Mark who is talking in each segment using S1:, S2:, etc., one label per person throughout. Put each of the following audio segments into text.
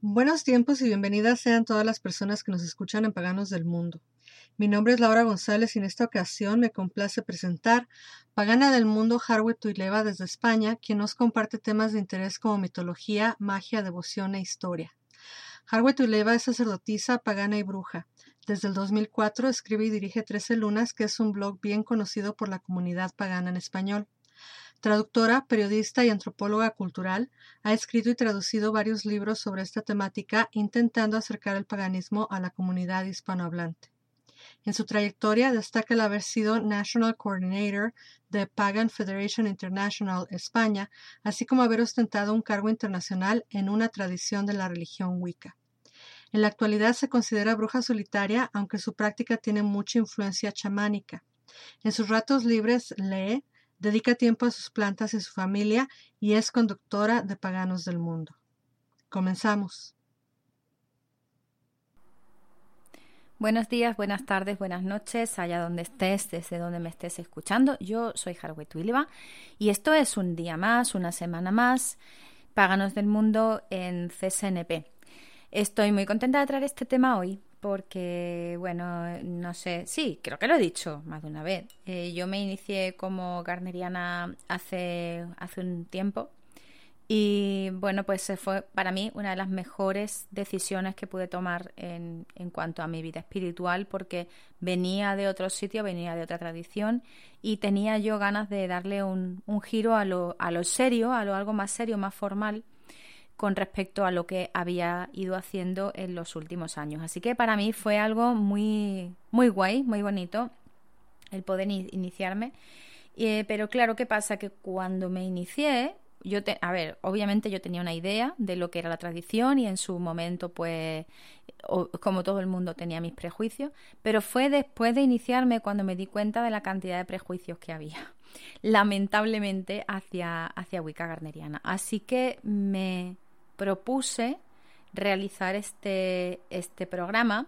S1: Buenos tiempos y bienvenidas sean todas las personas que nos escuchan en Paganos del Mundo. Mi nombre es Laura González y en esta ocasión me complace presentar Pagana del Mundo Harriet Tuileva desde España, quien nos comparte temas de interés como mitología, magia, devoción e historia. Harriet Tuileva es sacerdotisa, pagana y bruja. Desde el 2004 escribe y dirige Trece Lunas, que es un blog bien conocido por la comunidad pagana en español. Traductora, periodista y antropóloga cultural, ha escrito y traducido varios libros sobre esta temática intentando acercar el paganismo a la comunidad hispanohablante. En su trayectoria destaca el haber sido National Coordinator de Pagan Federation International España, así como haber ostentado un cargo internacional en una tradición de la religión Wicca. En la actualidad se considera bruja solitaria, aunque su práctica tiene mucha influencia chamánica. En sus ratos libres lee, dedica tiempo a sus plantas y su familia y es conductora de Paganos del Mundo. Comenzamos.
S2: Buenos días, buenas tardes, buenas noches, allá donde estés, desde donde me estés escuchando. Yo soy Harwet Williva y esto es un día más, una semana más, Paganos del Mundo en CSNP. Estoy muy contenta de traer este tema hoy porque, bueno, no sé, sí, creo que lo he dicho más de una vez. Eh, yo me inicié como garneriana hace, hace un tiempo y, bueno, pues fue para mí una de las mejores decisiones que pude tomar en, en cuanto a mi vida espiritual porque venía de otro sitio, venía de otra tradición y tenía yo ganas de darle un, un giro a lo, a lo serio, a lo algo más serio, más formal con respecto a lo que había ido haciendo en los últimos años. Así que para mí fue algo muy, muy guay, muy bonito el poder iniciarme. Eh, pero claro, ¿qué pasa? Que cuando me inicié, yo te, a ver, obviamente yo tenía una idea de lo que era la tradición y en su momento, pues, como todo el mundo tenía mis prejuicios, pero fue después de iniciarme cuando me di cuenta de la cantidad de prejuicios que había, lamentablemente, hacia, hacia Wicca Garneriana. Así que me, propuse realizar este, este programa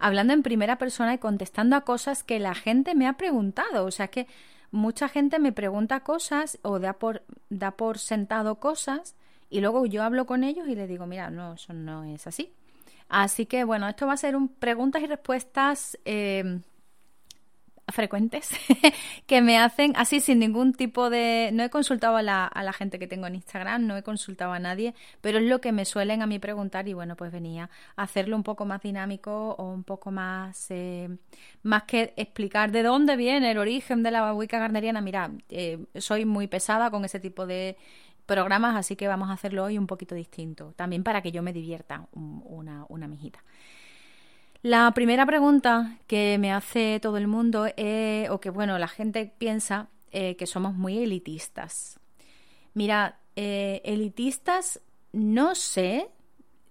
S2: hablando en primera persona y contestando a cosas que la gente me ha preguntado. O sea que mucha gente me pregunta cosas o da por, da por sentado cosas y luego yo hablo con ellos y les digo, mira, no, eso no es así. Así que bueno, esto va a ser un preguntas y respuestas eh, frecuentes que me hacen así sin ningún tipo de... No he consultado a la, a la, gente que tengo en Instagram, no he consultado a nadie, pero es lo que me suelen a mí preguntar y bueno, pues venía a hacerlo un poco más dinámico o un poco más... Eh, más que explicar de dónde viene el origen de la Wicca garneriana. Mira, eh, soy muy pesada con ese tipo de programas, así que vamos a hacerlo hoy un poquito distinto, también para que yo me divierta una, una mijita. La primera pregunta que me hace todo el mundo es, o que bueno, la gente piensa eh, que somos muy elitistas. Mira, eh, elitistas, no sé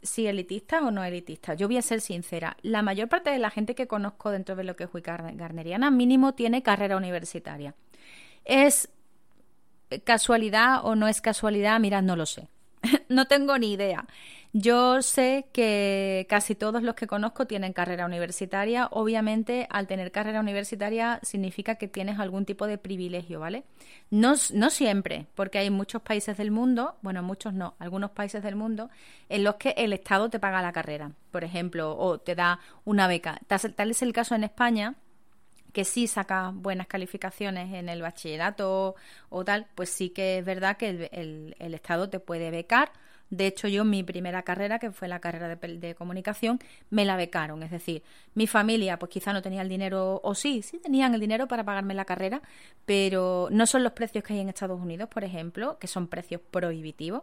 S2: si elitistas o no elitistas. Yo voy a ser sincera. La mayor parte de la gente que conozco dentro de lo que es Garneriana mínimo tiene carrera universitaria. ¿Es casualidad o no es casualidad? Mira, no lo sé. no tengo ni idea. Yo sé que casi todos los que conozco tienen carrera universitaria. Obviamente, al tener carrera universitaria significa que tienes algún tipo de privilegio, ¿vale? No, no siempre, porque hay muchos países del mundo, bueno, muchos no, algunos países del mundo, en los que el Estado te paga la carrera, por ejemplo, o te da una beca. Tal es el caso en España, que sí saca buenas calificaciones en el bachillerato o, tal, pues sí que es verdad que el, el Estado te puede becar de hecho, yo mi primera carrera, que fue la carrera de, comunicación, me la becaron. Es decir, mi familia, pues quizá no tenía el dinero, o sí, sí tenían el dinero para pagarme la carrera, pero no son los precios que hay en Estados Unidos, por ejemplo, que son precios prohibitivos.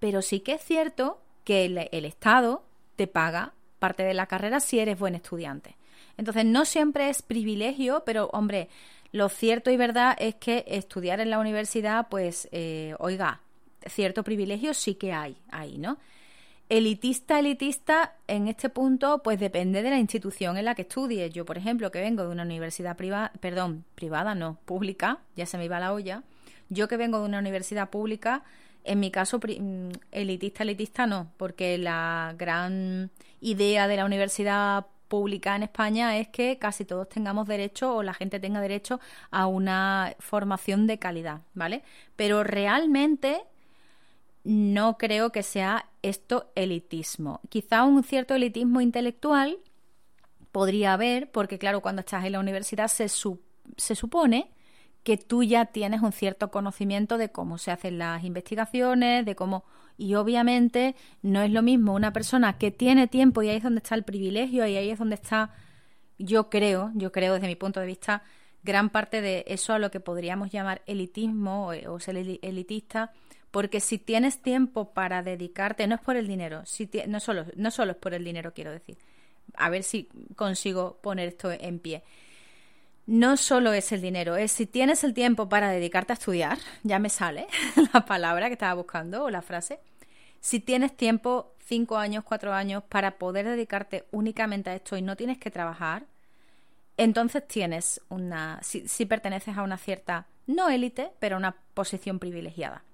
S2: Pero sí que es cierto que el, Estado te paga parte de la carrera si eres buen estudiante. Entonces, no siempre es privilegio, pero hombre, lo cierto y verdad es que estudiar en la universidad, pues, eh, oiga, cierto privilegio sí que hay ahí, ¿no? elitista, elitista, en este punto, pues depende de la institución en la que estudies. Yo, por ejemplo, que vengo de una universidad privada, perdón, privada no, pública, ya se me iba la olla. Yo que vengo de una universidad pública, en mi caso, mm, elitista, elitista no, porque la gran idea de la universidad pública en España es que casi todos tengamos derecho o la gente tenga derecho a una formación de calidad, ¿vale? Pero realmente no creo que sea esto elitismo. Quizá un cierto elitismo intelectual podría haber, porque claro, cuando estás en la universidad se, se supone que tú ya tienes un cierto conocimiento de cómo se hacen las investigaciones, de cómo... Y obviamente no es lo mismo una persona que tiene tiempo y ahí es donde está el privilegio y ahí es donde está, yo creo, yo creo desde mi punto de vista, gran parte de eso a lo que podríamos llamar elitismo o, ser elitista, porque si tienes tiempo para dedicarte, no es por el dinero, si no, solo, no solo es por el dinero, quiero decir, a ver si consigo poner esto en pie. No solo es el dinero, es si tienes el tiempo para dedicarte a estudiar, ya me sale la palabra que estaba buscando o la frase. Si tienes tiempo, cinco años, cuatro años, para poder dedicarte únicamente a esto y no tienes que trabajar, entonces tienes una, si, si perteneces a una cierta, no élite, pero una posición privilegiada.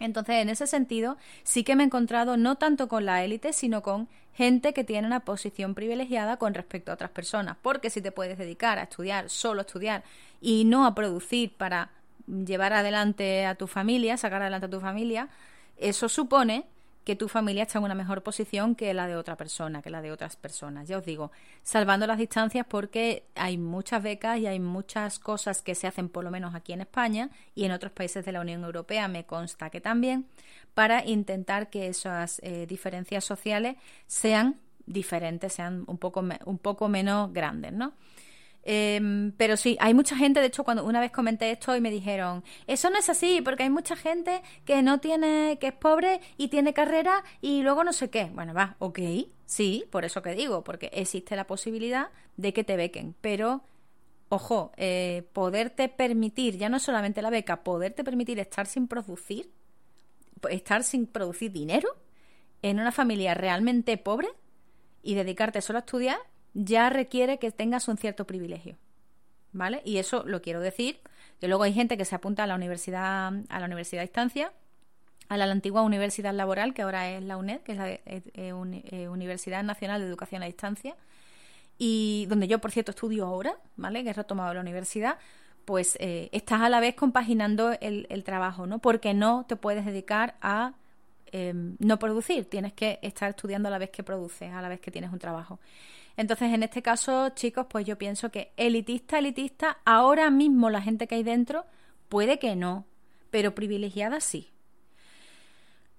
S2: Entonces, en ese sentido, sí que me he encontrado no tanto con la élite, sino con gente que tiene una posición privilegiada con respecto a otras personas. Porque si te puedes dedicar a estudiar, solo a estudiar, y no a producir para llevar adelante a tu familia, sacar adelante a tu familia, eso supone que tu familia está en una mejor posición que la de otra persona, que la de otras personas. Ya os digo, salvando las distancias porque hay muchas becas y hay muchas cosas que se hacen por lo menos aquí en España y en otros países de la Unión Europea me consta que también, para intentar que esas eh, diferencias sociales sean diferentes, sean un poco, un poco menos grandes, ¿no? Em, pero sí, hay mucha gente, de hecho, cuando una vez comenté esto y me dijeron, eso no es así, porque hay mucha gente que no tiene, que es pobre y tiene carrera y luego no sé qué. Bueno, va, ok, sí, por eso que digo, porque existe la posibilidad de que te bequen, pero ojo, eh, poderte permitir, ya no solamente la beca, poderte permitir estar sin producir, estar sin producir dinero en una familia realmente pobre y dedicarte solo a estudiar, ya requiere que tengas un cierto privilegio. ¿Vale? Y eso lo quiero decir, que luego hay gente que se apunta a la universidad, a la universidad a distancia, a la, antigua universidad laboral, que ahora es la UNED, que es la eh, eh, eh, Universidad Nacional de Educación a Distancia, y donde yo, por cierto, estudio ahora, ¿vale? Que he retomado la universidad, pues estás a la vez compaginando el, el, trabajo, ¿no? Porque no te puedes dedicar a no producir, tienes que estar estudiando a la vez que produces, a la vez que tienes un trabajo. Entonces, en este caso, chicos, pues yo pienso que elitista, elitista, ahora mismo la gente que hay dentro, puede que no, pero privilegiada sí.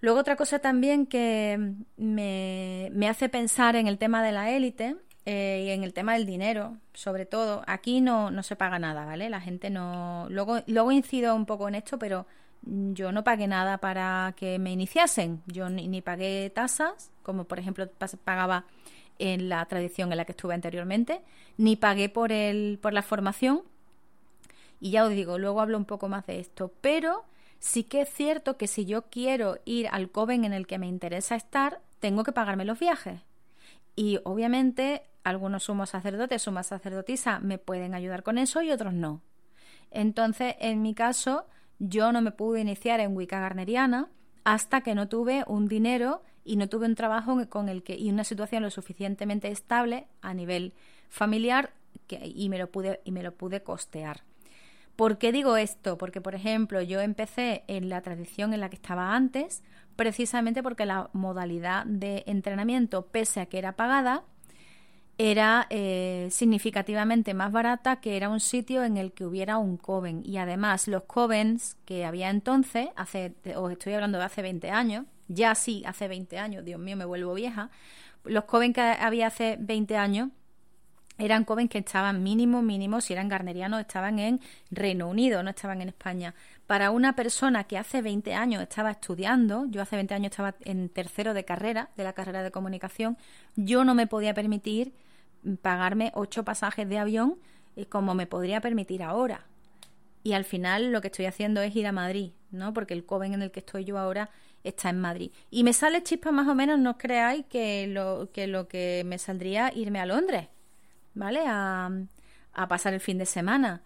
S2: Luego otra cosa también que me, hace pensar en el tema de la élite eh, y en el tema del dinero, sobre todo, aquí no, no se paga nada, ¿vale? La gente no... Luego, luego incido un poco en esto, pero yo no pagué nada para que me iniciasen. Yo ni, ni pagué tasas, como por ejemplo pagaba en la tradición en la que estuve anteriormente, ni pagué por, el, por la formación. Y ya os digo, luego hablo un poco más de esto, pero sí que es cierto que si yo quiero ir al Coven en el que me interesa estar, tengo que pagarme los viajes. Y obviamente algunos sumos sacerdotes, sumas sacerdotisas me pueden ayudar con eso y otros no. Entonces, en mi caso, yo no me pude iniciar en Wicca Garneriana hasta que no tuve un dinero y no tuve un trabajo con el que y una situación lo suficientemente estable a nivel familiar que, y me lo pude y me lo pude costear. ¿Por qué digo esto? Porque, por ejemplo, yo empecé en la tradición en la que estaba antes, precisamente porque la modalidad de entrenamiento, pese a que era pagada, era eh, significativamente más barata que era un sitio en el que hubiera un coven. Y además, los covens que había entonces, hace, os estoy hablando de hace 20 años, ya sí, hace 20 años, Dios mío, me vuelvo vieja, los Coven que había hace 20 años eran Coven que estaban mínimo, mínimo, si eran garnerianos, estaban en Reino Unido, no estaban en España. Para una persona que hace 20 años estaba estudiando, yo hace 20 años estaba en tercero de carrera, de la carrera de comunicación, yo no me podía permitir pagarme ocho pasajes de avión como me podría permitir ahora. y al final lo que estoy haciendo es ir a Madrid, ¿no? Porque el Coven en el que estoy yo ahora está en Madrid. Y me sale chispa más o menos, no creáis que lo que, lo que me saldría irme a Londres, ¿vale? A pasar el fin de semana.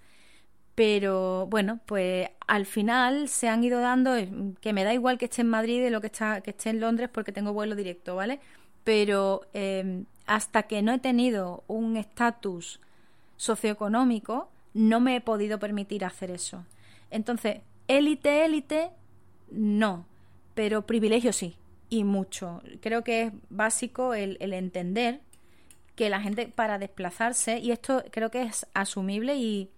S2: Pero bueno, pues al final se han ido dando, eh, que me da igual que esté en Madrid de lo que, está, que esté en Londres porque tengo vuelo directo, ¿vale? Pero eh, hasta que no he tenido un estatus socioeconómico, no me he podido permitir hacer eso. Entonces, élite, élite, no, pero privilegio sí, y mucho. Creo que es básico el, entender que la gente para desplazarse, y esto creo que es asumible y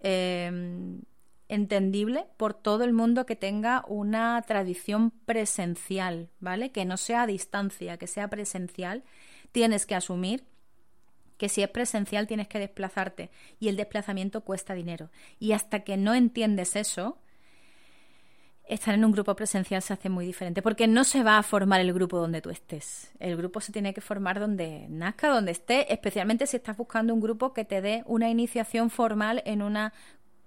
S2: em, entendible por todo el mundo que tenga una tradición presencial, ¿vale? Que no sea a distancia, que sea presencial, tienes que asumir que si es presencial tienes que desplazarte y el desplazamiento cuesta dinero. Y hasta que no entiendes eso, estar en un grupo presencial se hace muy diferente, porque no se va a formar el grupo donde tú estés. El grupo se tiene que formar donde nazca, donde esté, especialmente si estás buscando un grupo que te dé una iniciación formal en una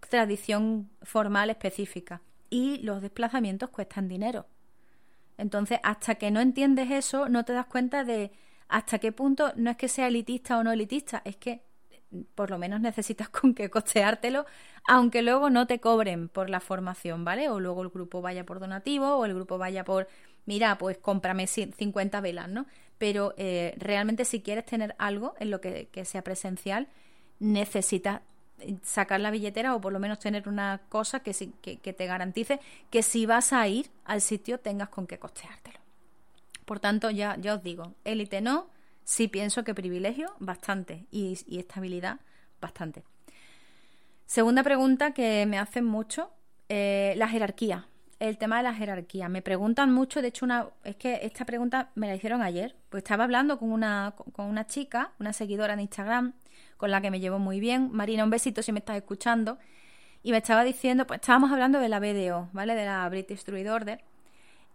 S2: tradición formal específica. Y los desplazamientos cuestan dinero. Entonces, hasta que no entiendes eso, no te das cuenta de hasta qué punto no es que sea elitista o no elitista, es que por lo menos necesitas con qué costeártelo, aunque luego no te cobren por la formación, ¿vale? O luego el grupo vaya por donativo o el grupo vaya por, mira, pues cómprame 50 velas, ¿no? Pero eh, realmente si quieres tener algo en lo que, sea presencial, necesitas sacar la billetera o por lo menos tener una cosa que, que, que te garantice que si vas a ir al sitio tengas con qué costeártelo. Por tanto, ya, ya os digo, élite no, sí pienso que privilegio bastante y, estabilidad bastante. Segunda pregunta que me hacen mucho, eh, la jerarquía. El tema de la jerarquía. Me preguntan mucho, de hecho, una, es que esta pregunta me la hicieron ayer. Pues estaba hablando con una, con una chica, una seguidora de Instagram, con la que me llevo muy bien. Marina, un besito si me estás escuchando. Y me estaba diciendo, pues estábamos hablando de la BDO, ¿vale? De la British Druid Order.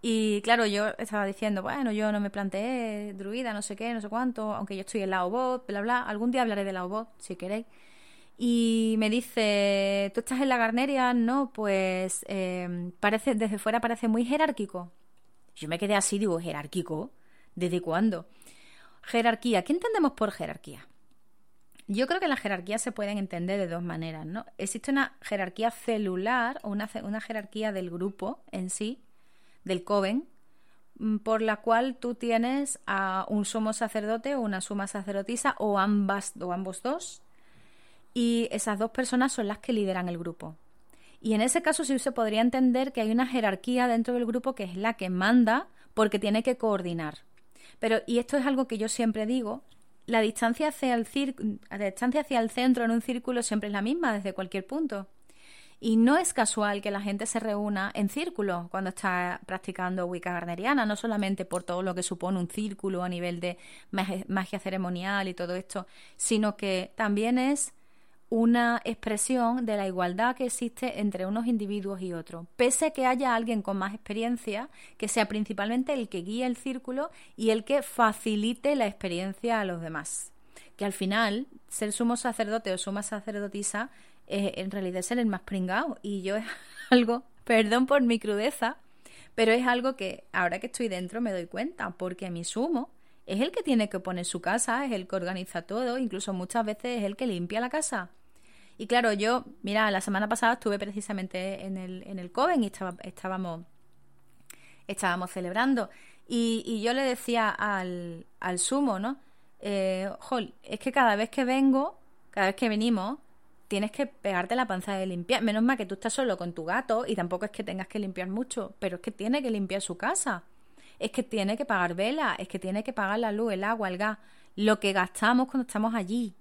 S2: Y claro, yo estaba diciendo, bueno, yo no me planteé druida, no sé qué, no sé cuánto, aunque yo estoy en la OBOT, bla, bla. Algún día hablaré de la OBOT, si queréis. Y me dice, ¿tú estás en la Garneria? No, pues em, parece, desde fuera parece muy jerárquico. Yo me quedé así, digo, ¿jerárquico? ¿Desde cuándo? Jerarquía. ¿Qué entendemos por jerarquía? Yo creo que las jerarquías se pueden entender de dos maneras, ¿no? Existe una jerarquía celular o una, una jerarquía del grupo en sí, del Coven, mm, por la cual tú tienes a un sumo sacerdote o una suma sacerdotisa o ambas o ambos dos y esas dos personas son las que lideran el grupo. Y en ese caso sí se podría entender que hay una jerarquía dentro del grupo que es la que manda porque tiene que coordinar. Pero, y esto es algo que yo siempre digo, la distancia hacia el, la distancia hacia el centro en un círculo siempre es la misma desde cualquier punto. Y no es casual que la gente se reúna en círculo cuando está practicando Wicca Garneriana, no solamente por todo lo que supone un círculo a nivel de magia ceremonial y todo esto, sino que también es una expresión de la igualdad que existe entre unos individuos y otros, pese a que haya alguien con más experiencia, que sea principalmente el que guíe el círculo y el que facilite la experiencia a los demás. Que al final, ser sumo sacerdote o suma sacerdotisa en realidad es el más pringado. Y yo es algo, perdón por mi crudeza, pero es algo que ahora que estoy dentro me doy cuenta, porque mi sumo es el que tiene que poner su casa, es el que organiza todo, incluso muchas veces es el que limpia la casa. Y claro, yo, mira, la semana pasada estuve precisamente en el, en el Coven y estaba, estábamos, estábamos celebrando. Y, y, yo le decía al, al sumo, ¿no? Eh, Jol, es que cada vez que vengo, cada vez que venimos, tienes que pegarte la panza de limpiar. Menos mal que tú estás solo con tu gato y tampoco es que tengas que limpiar mucho, pero es que tiene que limpiar su casa. Es que tiene que pagar vela, es que tiene que pagar la luz, el agua, el gas, lo que gastamos cuando estamos allí.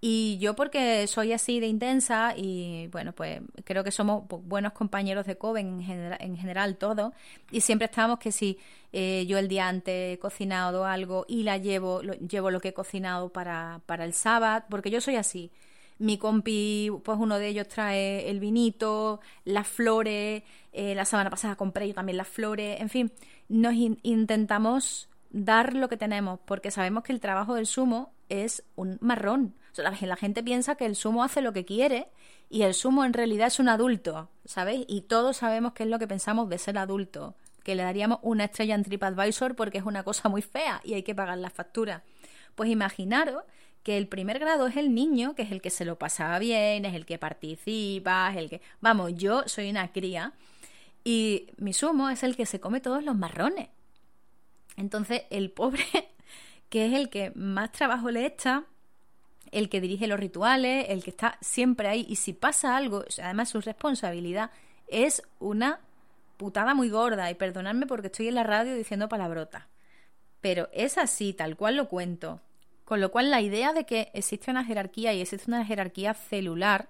S2: Y yo porque soy así de intensa y bueno, pues creo que somos buenos compañeros de Coven en general, en general todo. Y siempre estamos que si eh, yo el día antes he cocinado algo y la llevo, llevo lo que he cocinado para, para el sábado, porque yo soy así mi compi, pues uno de ellos trae el vinito, las flores, eh, la semana pasada compré yo también las flores, en fin, nos intentamos dar lo que tenemos, porque sabemos que el trabajo del sumo es un marrón. la gente piensa que el sumo hace lo que quiere y el sumo en realidad es un adulto, ¿sabéis? Y todos sabemos qué es lo que pensamos de ser adulto, que le daríamos una estrella en TripAdvisor porque es una cosa muy fea y hay que pagar la factura. Pues imaginaros que el primer grado es el niño, que es el que se lo pasaba bien, es el que participa, es el que... Vamos, yo soy una cría y mi sumo es el que se come todos los marrones. Entonces, el pobre, que es el que más trabajo le echa, el que dirige los rituales, el que está siempre ahí, y si pasa algo, además su responsabilidad es una putada muy gorda, y perdonadme porque estoy en la radio diciendo palabrotas. Pero es así, tal cual lo cuento. Con lo cual la idea de que existe una jerarquía y existe una jerarquía celular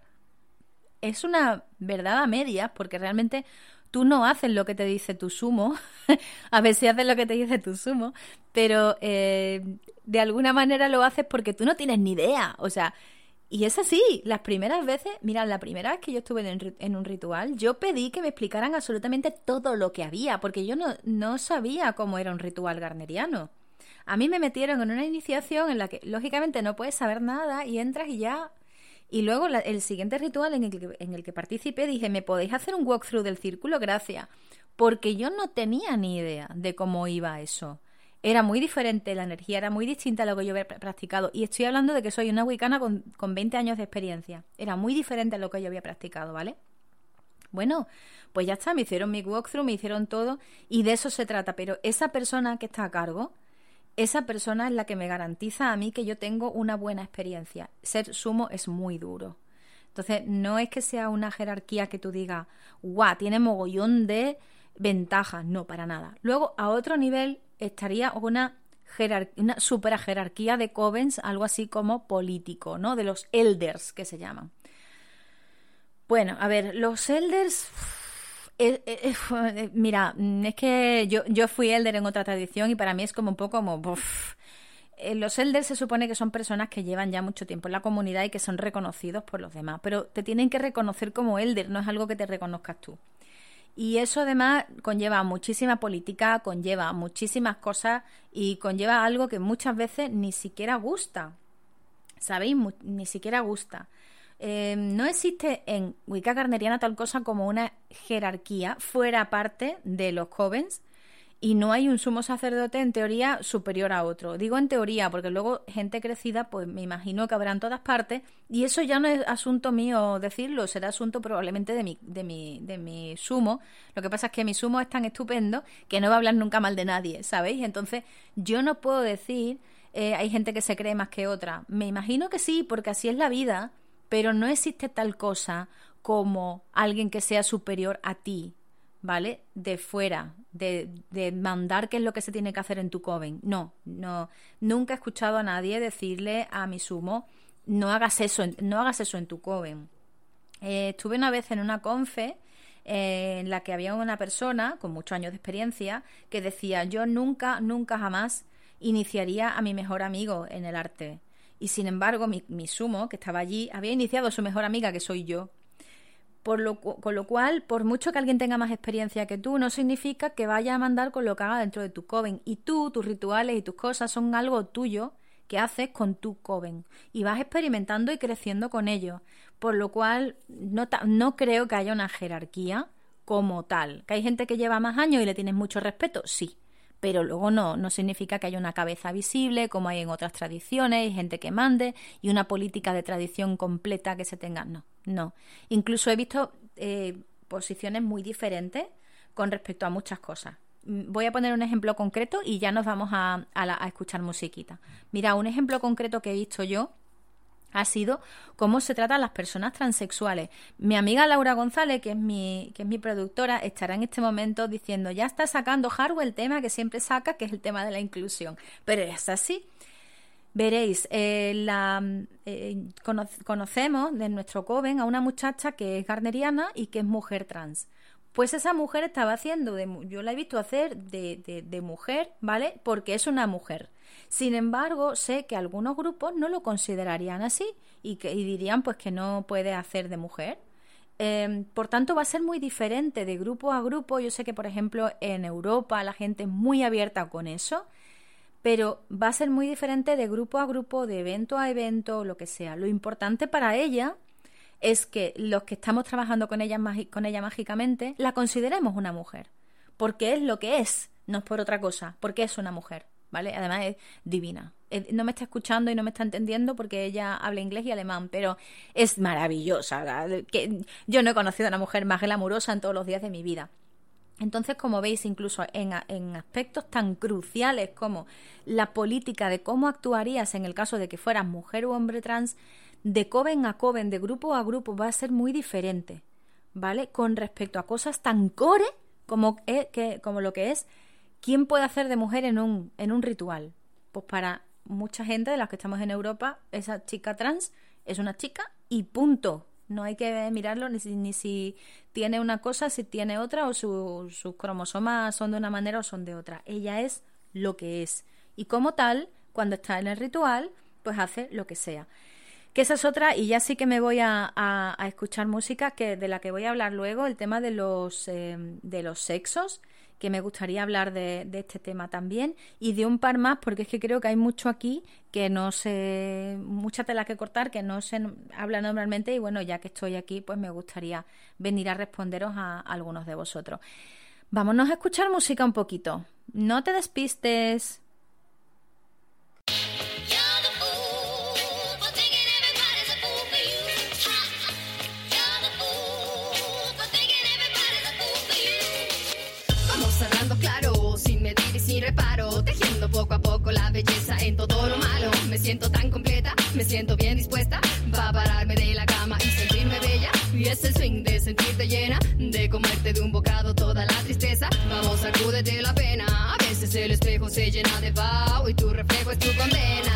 S2: es una verdad a medias, porque realmente tú no haces lo que te dice tu sumo, a ver si haces lo que te dice tu sumo, pero eh, de alguna manera lo haces porque tú no tienes ni idea, o sea, y es así, las primeras veces, mira, la primera vez que yo estuve en, un ritual, yo pedí que me explicaran absolutamente todo lo que había, porque yo no, no sabía cómo era un ritual garneriano. A mí me metieron en una iniciación en la que, lógicamente, no puedes saber nada y entras y ya y luego el siguiente ritual en el, que, en el que participé dije, ¿me podéis hacer un walkthrough del círculo? Gracias. Porque yo no tenía ni idea de cómo iba eso. Era muy diferente, la energía era muy distinta a lo que yo había practicado. Y estoy hablando de que soy una wicana con, con 20 años de experiencia. Era muy diferente a lo que yo había practicado, ¿vale? Bueno, pues ya está, me hicieron mi walkthrough, me hicieron todo y de eso se trata. Pero esa persona que está a cargo esa persona es la que me garantiza a mí que yo tengo una buena experiencia. Ser sumo es muy duro. Entonces, no es que sea una jerarquía que tú digas, guau, tiene mogollón de ventajas. No, para nada. Luego, a otro nivel, estaría una, una super jerarquía de covens, algo así como político, ¿no? De los elders que se llaman. Bueno, a ver, los elders mira, mm, es que yo, yo fui elder en otra tradición y para mí es como un poco como... Eh, los elders se supone que son personas que llevan ya mucho tiempo en la comunidad y que son reconocidos por los demás, pero te tienen que reconocer como elder, no es algo que te reconozcas tú. Y eso además conlleva muchísima política, conlleva muchísimas cosas y conlleva algo que muchas veces ni siquiera gusta. ¿Sabéis? Ni siquiera gusta. Em, no existe en Wicca carneriana tal cosa como una jerarquía fuera parte de los covens y no hay un sumo sacerdote en teoría superior a otro. Digo en teoría porque luego gente crecida pues me imagino que habrá en todas partes y eso ya no es asunto mío decirlo, será asunto probablemente de mi, de mi, de mi sumo. Lo que pasa es que mi sumo es tan estupendo que no va a hablar nunca mal de nadie, ¿sabéis? Entonces yo no puedo decir eh, hay gente que se cree más que otra. Me imagino que sí, porque así es la vida pero no existe tal cosa como alguien que sea superior a ti, ¿vale? De fuera, de, de, mandar qué es lo que se tiene que hacer en tu coven. No, no, nunca he escuchado a nadie decirle a mi sumo, no hagas eso, no hagas eso en tu coven. Eh, estuve una vez en una confe eh, en la que había una persona con muchos años de experiencia que decía, yo nunca, nunca jamás iniciaría a mi mejor amigo en el arte. Y sin embargo, mi, sumo, que estaba allí, había iniciado a su mejor amiga, que soy yo. Por lo, con lo cual, por mucho que alguien tenga más experiencia que tú, no significa que vaya a mandar con lo que haga dentro de tu coven. Y tú, tus rituales y tus cosas son algo tuyo que haces con tu coven. Y vas experimentando y creciendo con ello. Por lo cual, no, no creo que haya una jerarquía como tal. ¿Que hay gente que lleva más años y le tienes mucho respeto? Sí pero luego no, no significa que haya una cabeza visible como hay en otras tradiciones, hay gente que mande y una política de tradición completa que se tenga. No, no. Incluso he visto eh, posiciones muy diferentes con respecto a muchas cosas. Mm, voy a poner un ejemplo concreto y ya nos vamos a, a escuchar musiquita. Mira, un ejemplo concreto que he visto yo ha sido cómo se tratan las personas transexuales. Mi amiga Laura González, que es mi, que es mi productora, estará en este momento diciendo, ya está sacando Hardware el tema que siempre saca, que es el tema de la inclusión. Pero es así. Veréis, eh, la, eh, conocemos de nuestro coven a una muchacha que es garneriana y que es mujer trans. Pues esa mujer estaba haciendo, de, yo la he visto hacer de, de, mujer, ¿vale? Porque es una mujer. Sin embargo, sé que algunos grupos no lo considerarían así y, dirían pues que no puede hacer de mujer. Em, por tanto, va a ser muy diferente de grupo a grupo. Yo sé que, por ejemplo, en Europa la gente es muy abierta con eso, pero va a ser muy diferente de grupo a grupo, de evento a evento, lo que sea. Lo importante para ella es que los que estamos trabajando con ella, con ella mágicamente la consideremos una mujer, porque es lo que es, no es por otra cosa, porque es una mujer, ¿vale? Además es divina. No me está escuchando y no me está entendiendo porque ella habla inglés y alemán, pero es maravillosa. Que yo no he conocido a una mujer más glamurosa en todos los días de mi vida. Entonces, como veis, incluso en, en, aspectos tan cruciales como la política de cómo actuarías en el caso de que fueras mujer u hombre trans, de coven a coven, de grupo a grupo, va a ser muy diferente, ¿vale? Con respecto a cosas tan core como, que, como lo que es quién puede hacer de mujer en un, en un ritual. Pues para mucha gente de las que estamos en Europa, esa chica trans es una chica y punto. No hay que mirarlo ni si, ni si tiene una cosa, si tiene otra, o sus cromosomas son de una manera o son de otra. Ella es lo que es. Y como tal, cuando está en el ritual, pues hace lo que sea. Que esa es otra, y ya sí que me voy a, a, escuchar música que de la que voy a hablar luego, el tema de los, eh, de los sexos que me gustaría hablar de, este tema también y de un par más porque es que creo que hay mucho aquí que no sé, mucha tela que cortar que no se habla normalmente y bueno, ya que estoy aquí pues me gustaría venir a responderos a, a algunos de vosotros. Vámonos a escuchar música un poquito. No te despistes. Belleza en todo lo malo. Me siento tan completa, me siento bien dispuesta. Va a pararme de la cama y sentirme bella. Y es el swing de sentirte llena, de comerte de un bocado toda la tristeza. Vamos, sacúdete la pena. A veces el espejo se llena de vaho y tu reflejo es tu condena.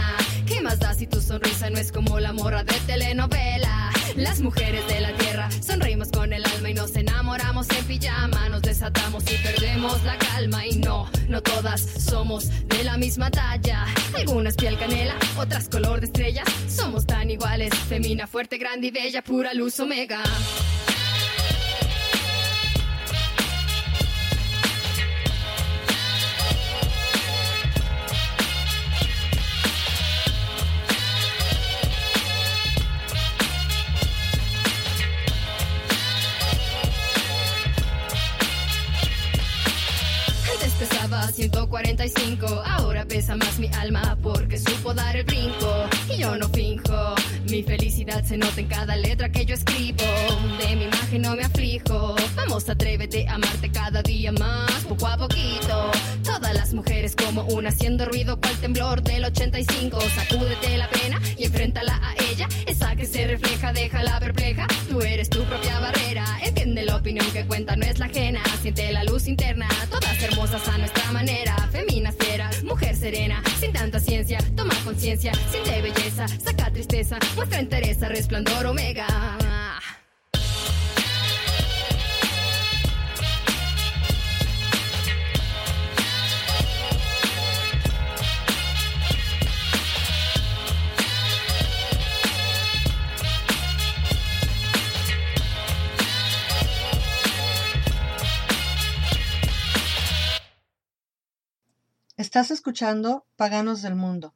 S2: ¿Qué más da si tu sonrisa no es como la morra de telenovela? Las mujeres de la tierra sonreímos con el alma y nos enamoramos en pijama, nos desatamos y perdemos la calma y no, no todas somos de la misma talla. Algunas piel canela, otras color de estrellas, somos tan iguales, femina, fuerte, grande y bella, pura luz omega. Pesaba 145, ahora pesa más mi alma porque supo dar el brinco. Y yo no finjo, mi felicidad se nota en cada letra que yo escribo. De mi imagen no me aflijo, vamos atrévete a amarte cada día más, poco a poquito. Todas las mujeres como una haciendo ruido cual temblor del 85. Sacúdete la pena y enfréntala a ella, esa que se refleja, déjala perpleja. Tú eres tu propia barrera, entiende la opinión que cuenta, no es la ajena. Siente la luz interna, todas hermosas a nuestra manera. Femina fiera, mujer serena, sin tanta ciencia. Toma conciencia, siente belleza, saca tristeza, muestra interés, resplandor omega.
S1: Estás escuchando Paganos del Mundo,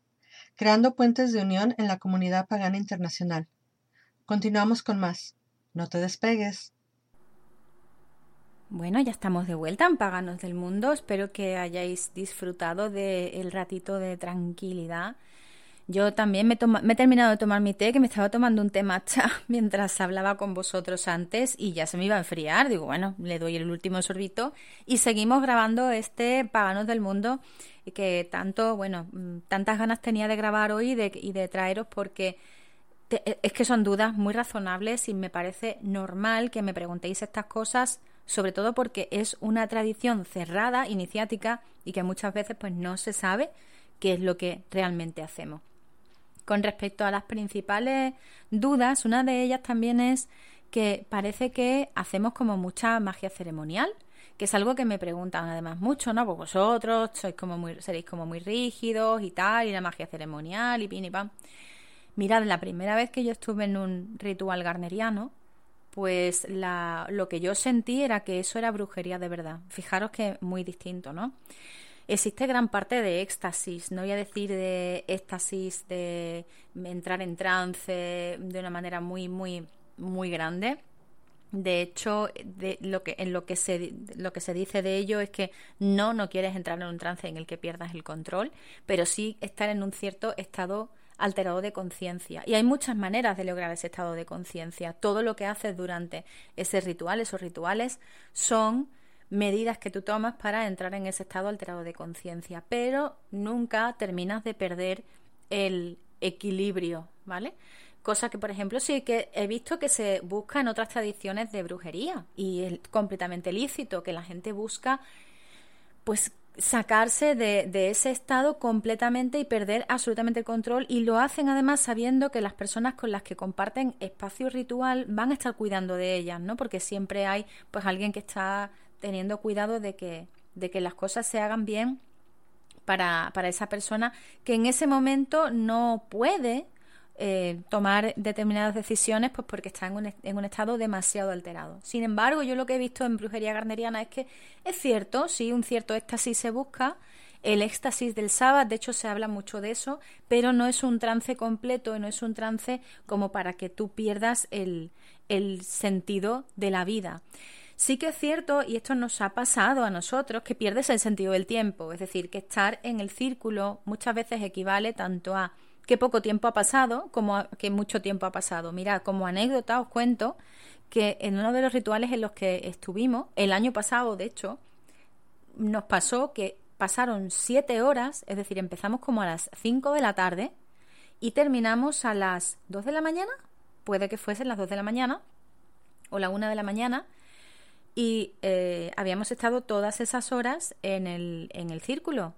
S1: creando puentes de unión en la comunidad pagana internacional. Continuamos con más. No te despegues.
S2: Bueno, ya estamos de vuelta en Paganos del Mundo. Espero que hayáis disfrutado del ratito de tranquilidad yo también me, he terminado de tomar mi té, que me estaba tomando un té matcha mientras hablaba con vosotros antes y ya se me iba a enfriar. Digo, bueno, le doy el último sorbito y seguimos grabando este Paganos del Mundo que tanto, bueno, mm, tantas ganas tenía de grabar hoy y de, y de traeros porque e, es que son dudas muy razonables y me parece normal que me preguntéis estas cosas, sobre todo porque es una tradición cerrada, iniciática y que muchas veces pues no se sabe qué es lo que realmente hacemos. Con respecto a las principales dudas, una de ellas también es que parece que hacemos como mucha magia ceremonial, que es algo que me preguntan además mucho, ¿no? Pues vosotros sois como muy, seréis como muy rígidos y tal, y la magia ceremonial y pin y pam. Mirad, la primera vez que yo estuve en un ritual garneriano, pues la, lo que yo sentí era que eso era brujería de verdad. Fijaros que muy distinto, ¿no? Existe gran parte de éxtasis, no voy a decir de éxtasis de entrar en trance de una manera muy, muy, muy grande. De hecho, de lo que, en lo que, se, lo que se dice de ello es que no, no quieres entrar en un trance en el que pierdas el control, pero sí estar en un cierto estado alterado de conciencia. Y hay muchas maneras de lograr ese estado de conciencia. Todo lo que haces durante ese ritual, esos rituales, son medidas que tú tomas para entrar en ese estado alterado de conciencia, pero nunca terminas de perder el equilibrio, ¿vale? Cosa que, por ejemplo, sí que he visto que se busca en otras tradiciones de brujería y es completamente lícito que la gente busca, pues, sacarse de, de, ese estado completamente y perder absolutamente el control y lo hacen además sabiendo que las personas con las que comparten espacio ritual van a estar cuidando de ellas, ¿no? Porque siempre hay pues alguien que está teniendo cuidado de que, de que las cosas se hagan bien para, para esa persona que en ese momento no puede eh, tomar determinadas decisiones pues porque está en un, en un, estado demasiado alterado. Sin embargo, yo lo que he visto en brujería garneriana es que es cierto, sí, un cierto éxtasis se busca, el éxtasis del sábado, de hecho se habla mucho de eso, pero no es un trance completo, no es un trance como para que tú pierdas el, el sentido de la vida. Sí que es cierto, y esto nos ha pasado a nosotros, que pierdes el sentido del tiempo, es decir, que estar en el círculo muchas veces equivale tanto a que poco tiempo ha pasado como a que mucho tiempo ha pasado. Mirad, como anécdota os cuento que en uno de los rituales en los que estuvimos, el año pasado, de hecho, nos pasó que pasaron siete horas, es decir, empezamos como a las cinco de la tarde y terminamos a las dos de la mañana, puede que fuesen las dos de la mañana o la una de la mañana, y eh, habíamos estado todas esas horas en el, en el círculo.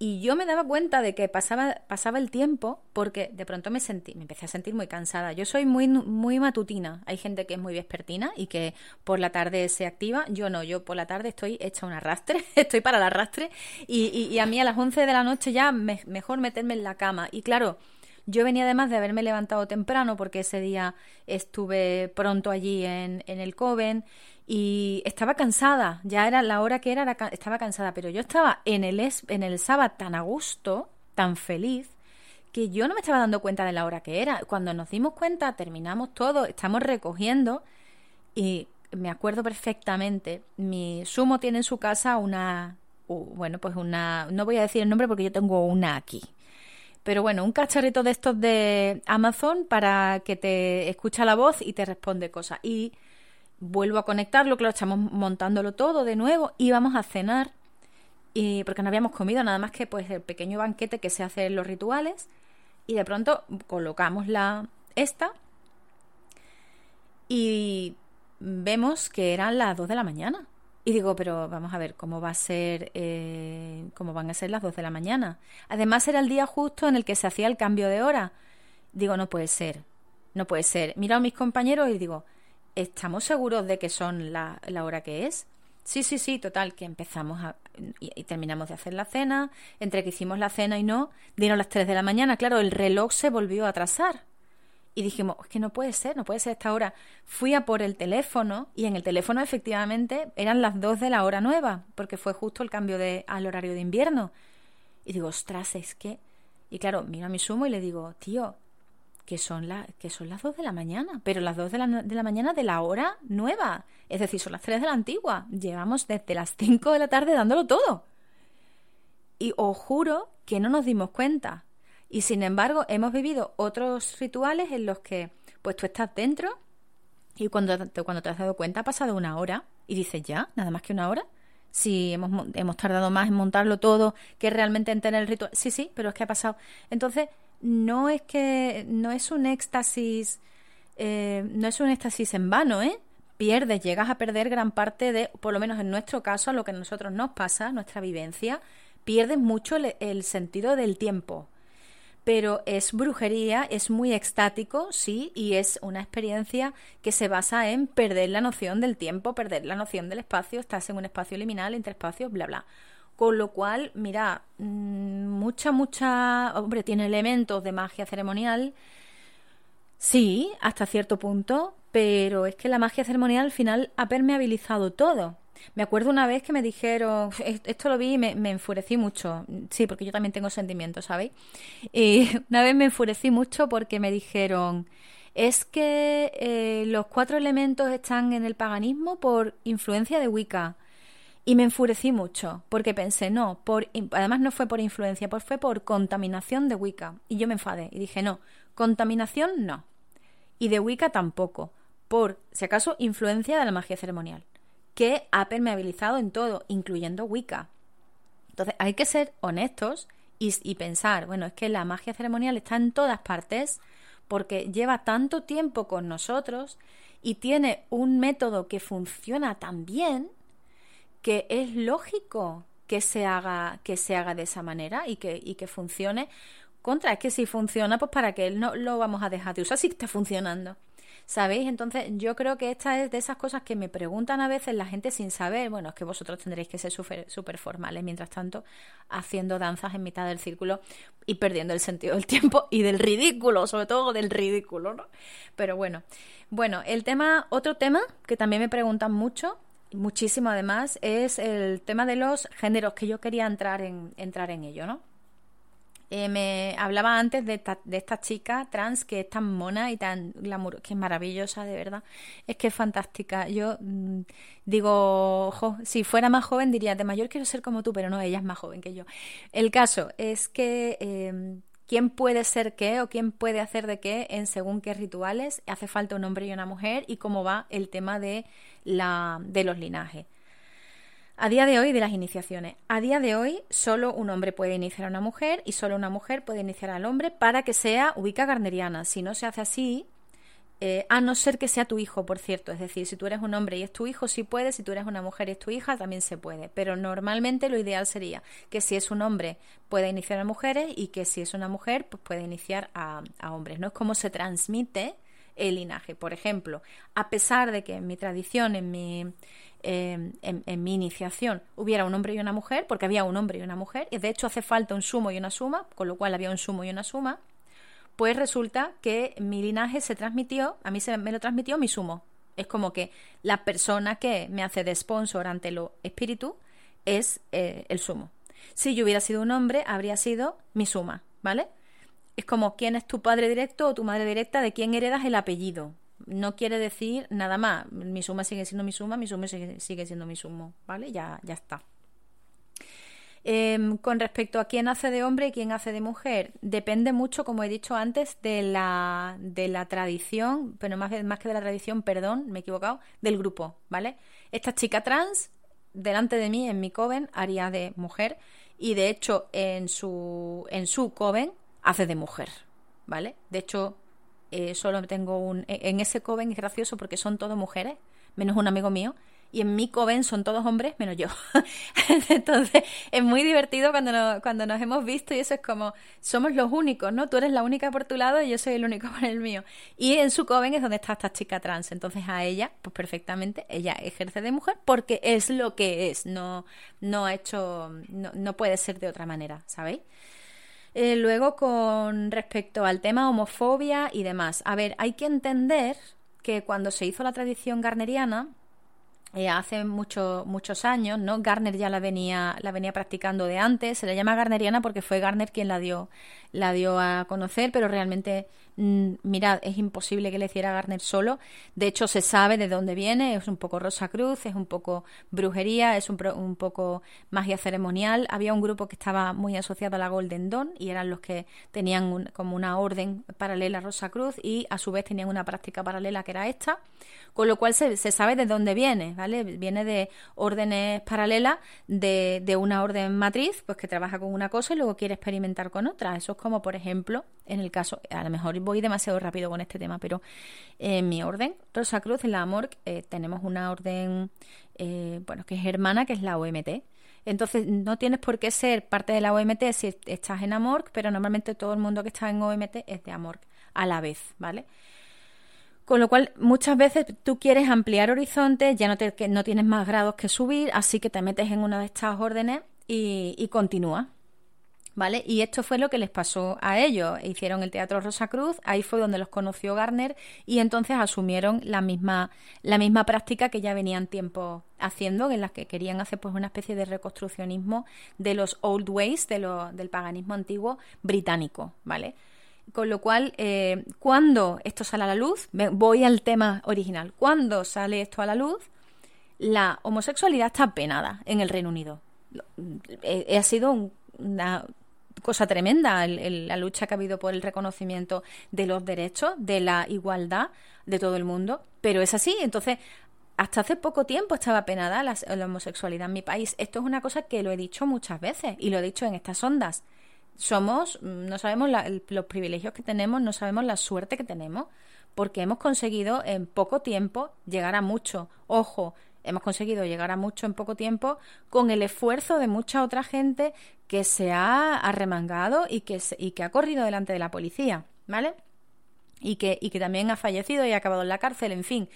S2: Y yo me daba cuenta de que pasaba, pasaba el tiempo porque de pronto me sentí, me empecé a sentir muy cansada. Yo soy muy, muy matutina. Hay gente que es muy vespertina y que por la tarde se activa. Yo no, yo por la tarde estoy hecha un arrastre, estoy para el arrastre. Y, y, a mí a las 11 de la noche ya mejor meterme en la cama. Y claro, yo venía además de haberme levantado temprano porque ese día estuve pronto allí en, el Coven y estaba cansada, ya era la hora que era, estaba cansada, pero yo estaba en el, en el sábado tan a gusto, tan feliz, que yo no me estaba dando cuenta de la hora que era. Cuando nos dimos cuenta, terminamos todo, estamos recogiendo y me acuerdo perfectamente, mi sumo tiene en su casa una, bueno, pues una, no voy a decir el nombre porque yo tengo una aquí. Pero bueno, un cacharrito de estos de Amazon para que te escucha la voz y te responde cosas. Y vuelvo a conectarlo, claro, estamos montándolo todo de nuevo y vamos a cenar. Y porque no habíamos comido nada más que pues el pequeño banquete que se hace en los rituales. Y de pronto colocamos la esta y vemos que eran las 2 de la mañana. Y digo, pero vamos a ver, ¿cómo va a ser, eh, cómo van a ser las 2 de la mañana? Además era el día justo en el que se hacía el cambio de hora. Digo, no puede ser, no puede ser. Miro a mis compañeros y digo, ¿estamos seguros de que son la, la hora que es? Sí, sí, sí, total, que empezamos a, y, terminamos de hacer la cena, entre que hicimos la cena y no, dieron las 3 de la mañana, claro, el reloj se volvió a atrasar. Y dijimos, es que no puede ser, no puede ser esta hora. Fui a por el teléfono y en el teléfono efectivamente eran las 2 de la hora nueva, porque fue justo el cambio de, al horario de invierno. Y digo, ostras, es que... Y claro, miro a mi sumo y le digo, tío, que son, que son las 2 de la mañana, pero las 2 de la, de la mañana de la hora nueva, es decir, son las 3 de la antigua. Llevamos desde las 5 de la tarde dándolo todo. Y os juro que no nos dimos cuenta. Y sin embargo, hemos vivido otros rituales en los que pues tú estás dentro y cuando te, cuando te has dado cuenta ha pasado una hora y dices, ya, nada más que una hora. Si hemos, hemos tardado más en montarlo todo que realmente en tener el ritual. Sí, sí, pero es que ha pasado. Entonces, no es que no es un éxtasis eh, no es un éxtasis en vano, ¿eh? Pierdes, llegas a perder gran parte de, por lo menos en nuestro caso, a lo que a nosotros nos pasa, nuestra vivencia, pierdes mucho el, sentido del tiempo. Pero es brujería, es muy extático, sí, y es una experiencia que se basa en perder la noción del tiempo, perder la noción del espacio, estás en un espacio liminal, entre espacios, bla, bla. Con lo cual, mira, mm, mucha, mucha, hombre, tiene elementos de magia ceremonial, sí, hasta cierto punto, pero es que la magia ceremonial al final ha permeabilizado todo. Me acuerdo una vez que me dijeron, esto lo vi y me, enfurecí mucho, sí, porque yo también tengo sentimientos, ¿sabéis? Y una vez me enfurecí mucho porque me dijeron, es que eh, los cuatro elementos están en el paganismo por influencia de Wicca. Y me enfurecí mucho, porque pensé, no, por, además no fue por influencia, pues fue por contaminación de Wicca. Y yo me enfadé y dije, no, contaminación no. Y de Wicca tampoco, por, si acaso, influencia de la magia ceremonial, que ha permeabilizado en todo, incluyendo Wicca. Entonces hay que ser honestos y, pensar, bueno, es que la magia ceremonial está en todas partes porque lleva tanto tiempo con nosotros y tiene un método que funciona tan bien que es lógico que se haga, que se haga de esa manera y que, y que funcione. Contra, es que si funciona, pues para que no lo vamos a dejar de usar si está funcionando. ¿Sabéis? Entonces, yo creo que esta es de esas cosas que me preguntan a veces la gente sin saber. Bueno, es que vosotros tendréis que ser súper formales, mientras tanto, haciendo danzas en mitad del círculo y perdiendo el sentido del tiempo y del ridículo, sobre todo del ridículo, ¿no? Pero bueno, bueno, el tema, otro tema que también me preguntan mucho muchísimo además, es el tema de los géneros, que yo quería entrar en, entrar en ello, ¿no? Eh, me hablaba antes de esta, chica trans que es tan mona y tan glamour, que es maravillosa, de verdad. Es que es fantástica. Yo mm, digo, ojo, si fuera más joven diría, de mayor quiero ser como tú, pero no, ella es más joven que yo. El caso es que em, quién puede ser qué o quién puede hacer de qué en según qué rituales, hace falta un hombre y una mujer y cómo va el tema de la, de los linajes. A día de hoy, de las iniciaciones. A día de hoy, solo un hombre puede iniciar a una mujer y solo una mujer puede iniciar al hombre para que sea ubica garneriana. Si no se hace así, eh, a no ser que sea tu hijo, por cierto. Es decir, si tú eres un hombre y es tu hijo, sí puede. Si tú eres una mujer y es tu hija, también se puede. Pero normalmente lo ideal sería que si es un hombre pueda iniciar a mujeres y que si es una mujer, pues puede iniciar a, a hombres. No es como se transmite el linaje. Por ejemplo, a pesar de que en mi tradición, en mi, em, en, mi iniciación, hubiera un hombre y una mujer, porque había un hombre y una mujer, y de hecho hace falta un sumo y una suma, con lo cual había un sumo y una suma, pues resulta que mi linaje se transmitió, a mí se me lo transmitió mi sumo. Es como que la persona que me hace de sponsor ante lo espíritu es eh, el sumo. Si yo hubiera sido un hombre, habría sido mi suma, ¿vale? Es como quién es tu padre directo o tu madre directa, de quién heredas el apellido. No quiere decir nada más. Mi suma sigue siendo mi suma, mi suma sigue, siendo mi sumo, ¿vale? Ya, ya está. Em, con respecto a quién hace de hombre y quién hace de mujer, depende mucho, como he dicho antes, de la, de la tradición, pero más, más que de la tradición, perdón, me he equivocado, del grupo, ¿vale? Esta chica trans, delante de mí, en mi coven, haría de mujer, y de hecho, en su, en su coven, hace de mujer, ¿vale? De hecho, eh, solo tengo un... E, en ese coven es gracioso porque son todas mujeres, menos un amigo mío, y en mi coven son todos hombres menos yo. Entonces es muy divertido cuando, cuando nos hemos visto y eso es como, somos los únicos, ¿no? Tú eres la única por tu lado y yo soy el único por el mío. Y en su coven es donde está esta chica trans. Entonces a ella, pues perfectamente, ella ejerce de mujer porque es lo que es, no, no ha hecho, no, no puede ser de otra manera, ¿sabéis? Eh, luego, con respecto al tema homofobia y demás. A ver, hay que entender que cuando se hizo la tradición garneriana, eh, hace mucho, muchos años, ¿no? Garner ya la venía, la venía practicando de antes, se le llama garneriana porque fue Garner quien la dio, la dio a conocer, pero realmente Mm, mirad, es imposible que le hiciera Garner solo. De hecho, se sabe de dónde viene. Es un poco Rosa Cruz, es un poco brujería, es un, un poco magia ceremonial. Había un grupo que estaba muy asociado a la Golden Dawn y eran los que tenían como una orden paralela a Rosa Cruz y a su vez tenían una práctica paralela que era esta. Con lo cual se, sabe de dónde viene, ¿vale? Viene de órdenes paralelas de, de una orden matriz, pues que trabaja con una cosa y luego quiere experimentar con otra. Eso es como, por ejemplo, en el caso, a lo mejor voy demasiado rápido con este tema, pero en mi orden, Rosa Cruz, la AMORC, eh, tenemos una orden, eh, bueno, que es hermana, que es la OMT. Entonces, no tienes por qué ser parte de la OMT si estás en AMORC, pero normalmente todo el mundo que está en OMT es de AMORC a la vez, ¿vale? Con lo cual, muchas veces tú quieres ampliar horizontes, ya no, te, no tienes más grados que subir, así que te metes en una de estas órdenes y, y continúas. ¿Vale? Y esto fue lo que les pasó a ellos. Hicieron el Teatro Rosa Cruz, ahí fue donde los conoció Garner y entonces asumieron la misma, la misma práctica que ya venían tiempo haciendo, en la que querían hacer pues una especie de reconstruccionismo de los old ways, de lo, del paganismo antiguo británico, ¿vale? Con lo cual, eh, cuando esto sale a la luz, voy al tema original, cuando sale esto a la luz, la homosexualidad está penada en el Reino Unido. Eh, ha sido una cosa tremenda la lucha que ha habido por el reconocimiento de los derechos, de la igualdad de todo el mundo, pero es así. Entonces, hasta hace poco tiempo estaba penada la, homosexualidad en mi país. Esto es una cosa que lo he dicho muchas veces y lo he dicho en estas ondas. Somos, no sabemos los privilegios que tenemos, no sabemos la suerte que tenemos, porque hemos conseguido en poco tiempo llegar a mucho. Ojo, hemos conseguido llegar a mucho en poco tiempo con el esfuerzo de mucha otra gente que se ha arremangado y que, y que ha corrido delante de la policía, ¿vale? Y que, y que también ha fallecido y ha acabado en la cárcel, en fin.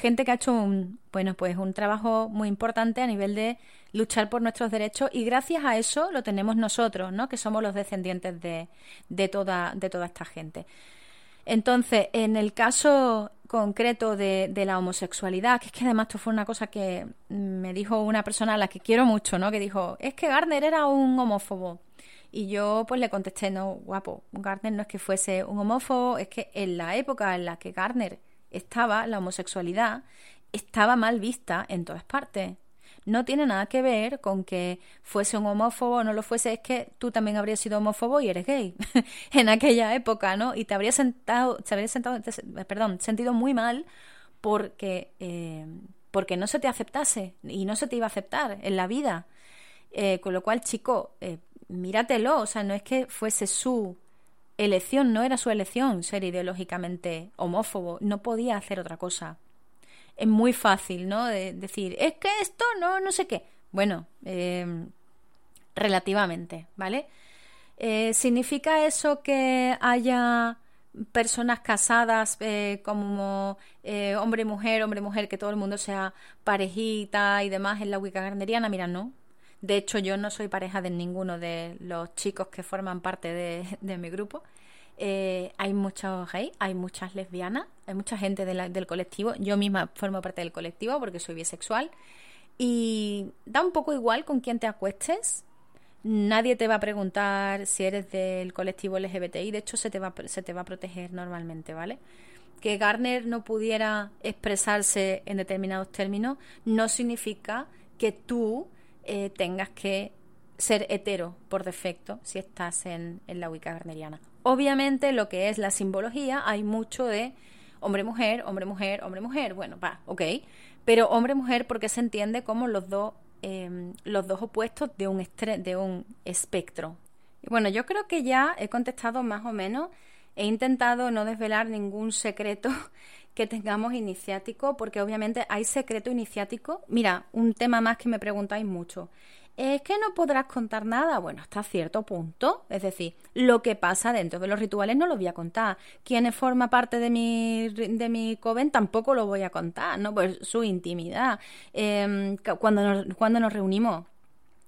S2: Gente que ha hecho un, bueno, pues un trabajo muy importante a nivel de luchar por nuestros derechos y gracias a eso lo tenemos nosotros, ¿no? Que somos los descendientes de, de, toda, de toda esta gente. Entonces, en el caso concreto de, de, la homosexualidad, que es que además esto fue una cosa que me dijo una persona a la que quiero mucho, ¿no? Que dijo, es que Gardner era un homófobo. Y yo pues le contesté, no, guapo, Gardner no es que fuese un homófobo, es que en la época en la que Gardner estaba, la homosexualidad estaba mal vista en todas partes no tiene nada que ver con que fuese un homófobo o no lo fuese, es que tú también habrías sido homófobo y eres gay en aquella época, ¿no? Y te habrías sentado, te habrías sentado, perdón, sentido muy mal porque, eh, porque no se te aceptase y no se te iba a aceptar en la vida. Eh, con lo cual, chico, eh, míratelo, o sea, no es que fuese su elección, no era su elección ser ideológicamente homófobo, no podía hacer otra cosa es muy fácil, ¿no? De decir, es que esto no, no sé qué. Bueno, eh, relativamente, ¿vale? Eh, ¿Significa eso que haya personas casadas eh, como hombre y mujer, hombre y mujer, que todo el mundo sea parejita y demás en la Wicca? Mira, no. De hecho, yo no soy pareja de ninguno de los chicos que forman parte de, mi grupo. Eh, hay muchos gays, hay muchas lesbianas, hay mucha gente del colectivo. Yo misma formo parte del colectivo porque soy bisexual. Y da un poco igual con quién te acuestes. Nadie te va a preguntar si eres del colectivo LGBTI. De hecho, se te va a proteger normalmente, ¿vale? Que Garner no pudiera expresarse en determinados términos no significa que tú eh, tengas que ser hetero por defecto si estás en, la Wicca garneriana. Obviamente lo que es la simbología hay mucho de hombre-mujer, hombre-mujer, hombre-mujer. Bueno, va, ok. Pero hombre-mujer porque se entiende como los dos, em, los dos opuestos de un, de un espectro. Y bueno, yo creo que ya he contestado más o menos. He intentado no desvelar ningún secreto que tengamos iniciático, porque obviamente hay secreto iniciático. Mira, un tema más que me preguntáis mucho es que no podrás contar nada. Bueno, hasta cierto punto. Es decir, lo que pasa dentro de los rituales no lo voy a contar. Quienes forma parte de mi, de mi coven tampoco lo voy a contar, ¿no? Pues su intimidad. Em, cuando, nos, cuando nos reunimos,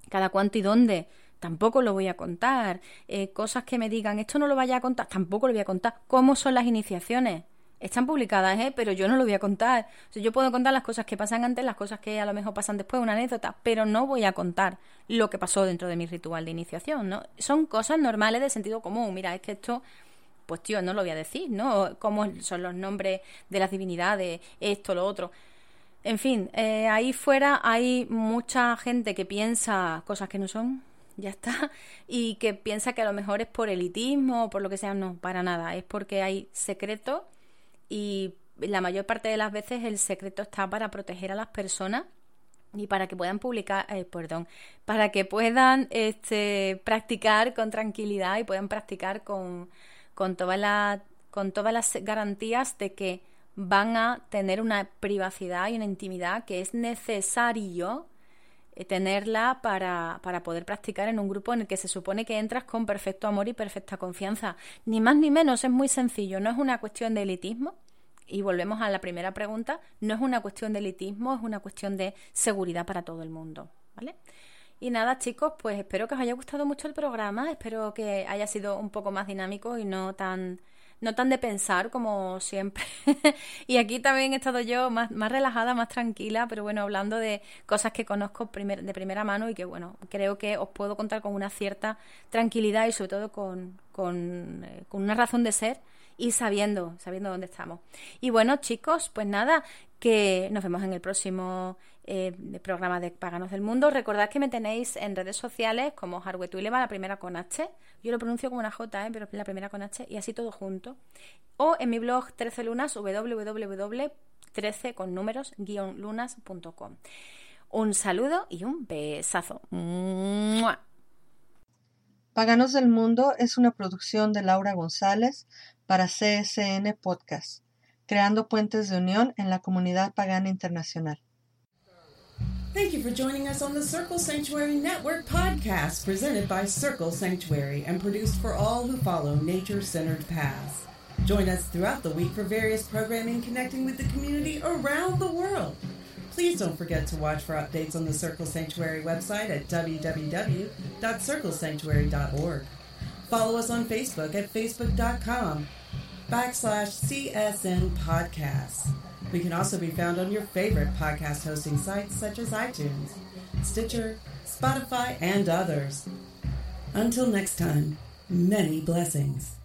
S2: cada cuánto y dónde tampoco lo voy a contar. Eh, cosas que me digan, esto no lo vaya a contar, tampoco lo voy a contar. ¿Cómo son las iniciaciones? Están publicadas, ¿eh? pero yo no lo voy a contar. yo puedo contar las cosas que pasan antes, las cosas que a lo mejor pasan después, una anécdota, pero no voy a contar lo que pasó dentro de mi ritual de iniciación, ¿no? Son cosas normales de sentido común. Mira, es que esto, pues tío, no lo voy a decir, ¿no? Cómo son los nombres de las divinidades, esto, lo otro. En fin, eh, ahí fuera hay mucha gente que piensa cosas que no son, ya está, y que piensa que a lo mejor es por elitismo o por lo que sea, no, para nada, es porque hay secretos y la mayor parte de las veces el secreto está para proteger a las personas y para que puedan publicar, eh, perdón, para que puedan este, practicar con tranquilidad y puedan practicar con, con, la, con todas las garantías de que van a tener una privacidad y una intimidad que es necesario tenerla para, para poder practicar en un grupo en el que se supone que entras con perfecto amor y perfecta confianza. Ni más ni menos, es muy sencillo, no es una cuestión de elitismo. Y volvemos a la primera pregunta, no es una cuestión de elitismo, es una cuestión de seguridad para todo el mundo. ¿vale? Y nada, chicos, pues espero que os haya gustado mucho el programa, espero que haya sido un poco más dinámico y no tan no tan de pensar como siempre. y aquí también he estado yo más, más relajada, más tranquila, pero bueno, hablando de cosas que conozco de primera mano y que bueno, creo que os puedo contar con una cierta tranquilidad y sobre todo con, con, eh, con una razón de ser y sabiendo, sabiendo dónde estamos. Y bueno, chicos, pues nada, que nos vemos en el próximo eh, programa de Paganos del Mundo. Recordad que me tenéis en redes sociales como Harwetuilema, la primera con H. Yo lo pronuncio como una J, ¿eh? pero la primera con H, y así todo junto. O en mi blog 13 lunas, www.13 con números, lunas.com. Un saludo y un besazo.
S1: Paganos del Mundo es una producción de Laura González para CSN Podcast, creando puentes de unión en la comunidad pagana internacional.
S3: Thank you for joining us on the Circle Sanctuary Network podcast, presented by Circle Sanctuary and produced for all who follow nature centered paths. Join us throughout the week for various programming connecting with the community around the world. Please don't forget to watch for updates on the Circle Sanctuary website at www.circlesanctuary.org. Follow us on Facebook at facebook.com backslash CSN podcasts. We can also be found on your favorite podcast hosting sites such as iTunes, Stitcher, Spotify, and others. Until next time, many blessings.